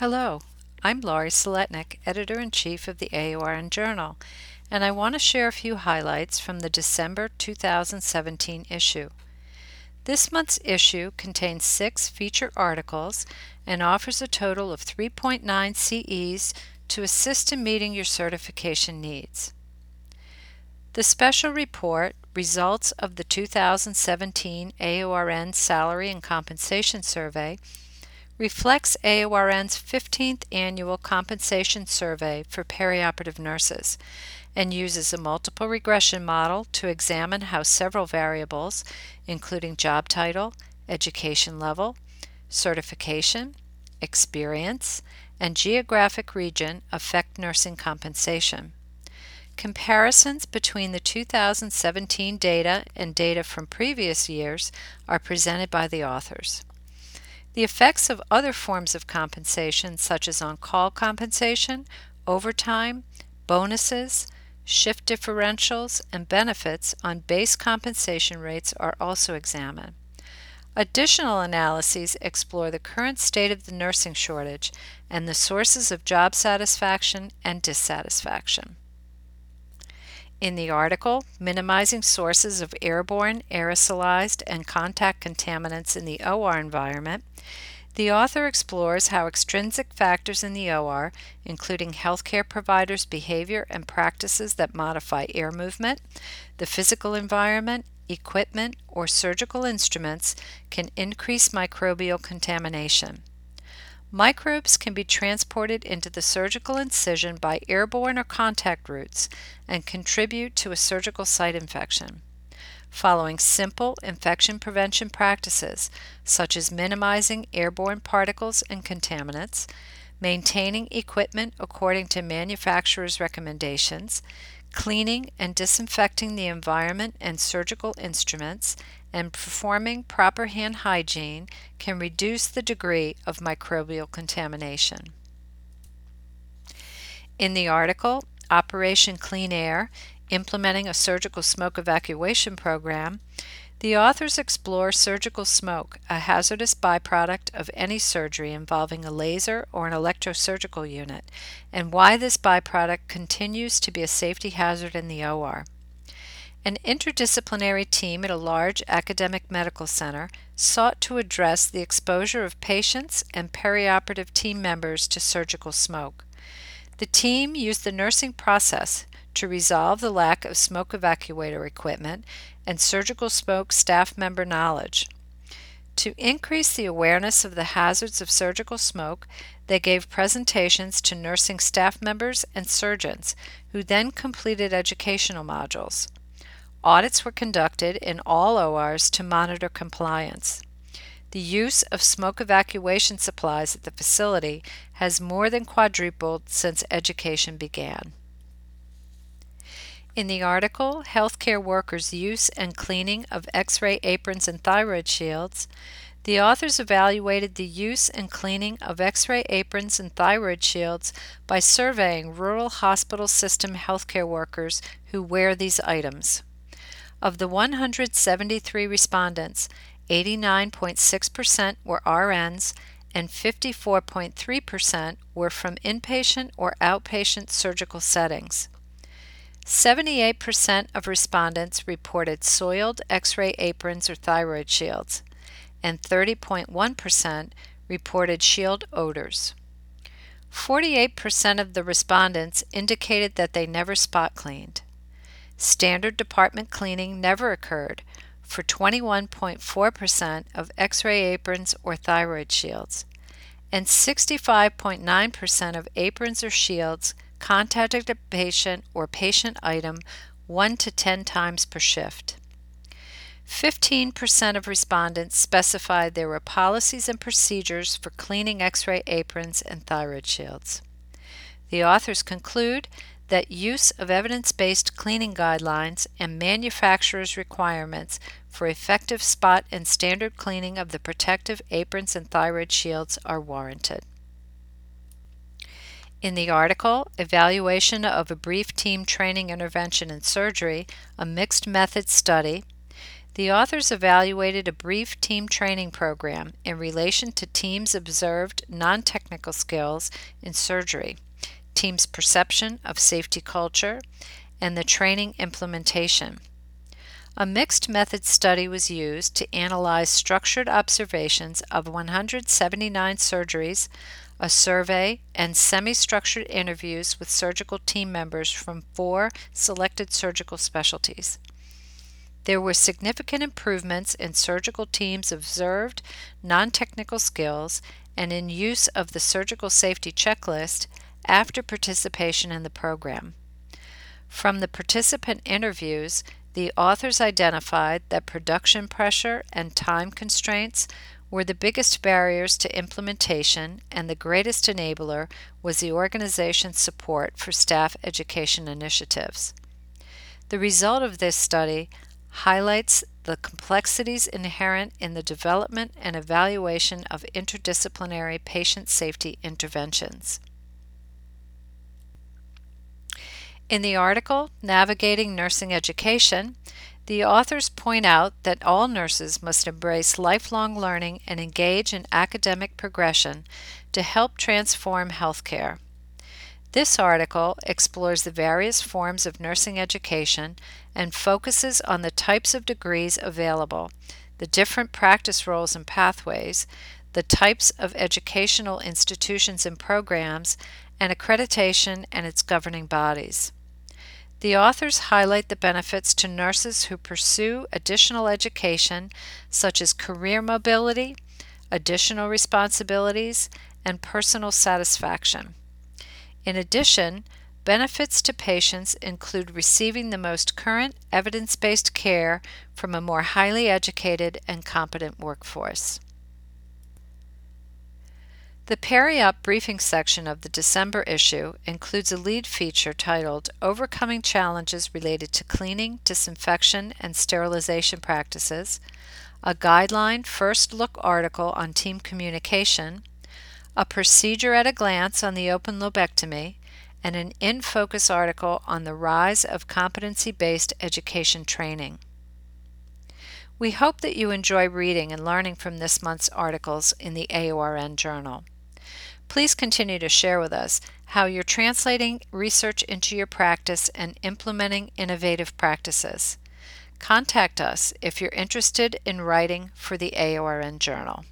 Hello, I'm Laurie Soletnik, Editor in Chief of the AORN Journal, and I want to share a few highlights from the December 2017 issue. This month's issue contains six feature articles and offers a total of 3.9 CEs to assist in meeting your certification needs. The special report, Results of the 2017 AORN Salary and Compensation Survey, reflects AORN's 15th annual compensation survey for perioperative nurses and uses a multiple regression model to examine how several variables, including job title, education level, certification, experience, and geographic region, affect nursing compensation. Comparisons between the 2017 data and data from previous years are presented by the authors. The effects of other forms of compensation, such as on call compensation, overtime, bonuses, shift differentials, and benefits on base compensation rates are also examined. Additional analyses explore the current state of the nursing shortage and the sources of job satisfaction and dissatisfaction. In the article, Minimizing Sources of Airborne, Aerosolized, and Contact Contaminants in the OR Environment, the author explores how extrinsic factors in the OR, including healthcare providers' behavior and practices that modify air movement, the physical environment, equipment, or surgical instruments, can increase microbial contamination. Microbes can be transported into the surgical incision by airborne or contact routes and contribute to a surgical site infection. Following simple infection prevention practices, such as minimizing airborne particles and contaminants, maintaining equipment according to manufacturer's recommendations, cleaning and disinfecting the environment and surgical instruments, and performing proper hand hygiene can reduce the degree of microbial contamination. In the article, Operation Clean Air Implementing a Surgical Smoke Evacuation Program, the authors explore surgical smoke, a hazardous byproduct of any surgery involving a laser or an electrosurgical unit, and why this byproduct continues to be a safety hazard in the OR. An interdisciplinary team at a large academic medical center sought to address the exposure of patients and perioperative team members to surgical smoke. The team used the nursing process to resolve the lack of smoke evacuator equipment and surgical smoke staff member knowledge. To increase the awareness of the hazards of surgical smoke, they gave presentations to nursing staff members and surgeons, who then completed educational modules. Audits were conducted in all ORs to monitor compliance. The use of smoke evacuation supplies at the facility has more than quadrupled since education began. In the article, Healthcare Workers' Use and Cleaning of X ray Aprons and Thyroid Shields, the authors evaluated the use and cleaning of X ray aprons and thyroid shields by surveying rural hospital system healthcare workers who wear these items. Of the 173 respondents, 89.6% were RNs and 54.3% were from inpatient or outpatient surgical settings. 78% of respondents reported soiled x ray aprons or thyroid shields, and 30.1% reported shield odors. 48% of the respondents indicated that they never spot cleaned. Standard department cleaning never occurred for 21.4% of x ray aprons or thyroid shields, and 65.9% of aprons or shields contacted a patient or patient item 1 to 10 times per shift. 15% of respondents specified there were policies and procedures for cleaning x ray aprons and thyroid shields. The authors conclude that use of evidence based cleaning guidelines and manufacturers' requirements for effective spot and standard cleaning of the protective aprons and thyroid shields are warranted. In the article, Evaluation of a Brief Team Training Intervention in Surgery, a Mixed Method Study, The authors evaluated a brief team training program in relation to teams' observed non technical skills in surgery, teams' perception of safety culture, and the training implementation. A mixed method study was used to analyze structured observations of 179 surgeries, a survey, and semi structured interviews with surgical team members from four selected surgical specialties. There were significant improvements in surgical teams' observed non technical skills and in use of the surgical safety checklist after participation in the program. From the participant interviews, the authors identified that production pressure and time constraints were the biggest barriers to implementation, and the greatest enabler was the organization's support for staff education initiatives. The result of this study highlights the complexities inherent in the development and evaluation of interdisciplinary patient safety interventions. In the article, Navigating Nursing Education, the authors point out that all nurses must embrace lifelong learning and engage in academic progression to help transform healthcare. This article explores the various forms of nursing education and focuses on the types of degrees available, the different practice roles and pathways, the types of educational institutions and programs, and accreditation and its governing bodies. The authors highlight the benefits to nurses who pursue additional education, such as career mobility, additional responsibilities, and personal satisfaction. In addition, benefits to patients include receiving the most current evidence based care from a more highly educated and competent workforce. The Peri-Op briefing section of the December issue includes a lead feature titled Overcoming Challenges Related to Cleaning, Disinfection, and Sterilization Practices, a guideline first look article on team communication, a procedure at a glance on the open lobectomy, and an in focus article on the rise of competency based education training. We hope that you enjoy reading and learning from this month's articles in the AORN Journal. Please continue to share with us how you're translating research into your practice and implementing innovative practices. Contact us if you're interested in writing for the AORN Journal.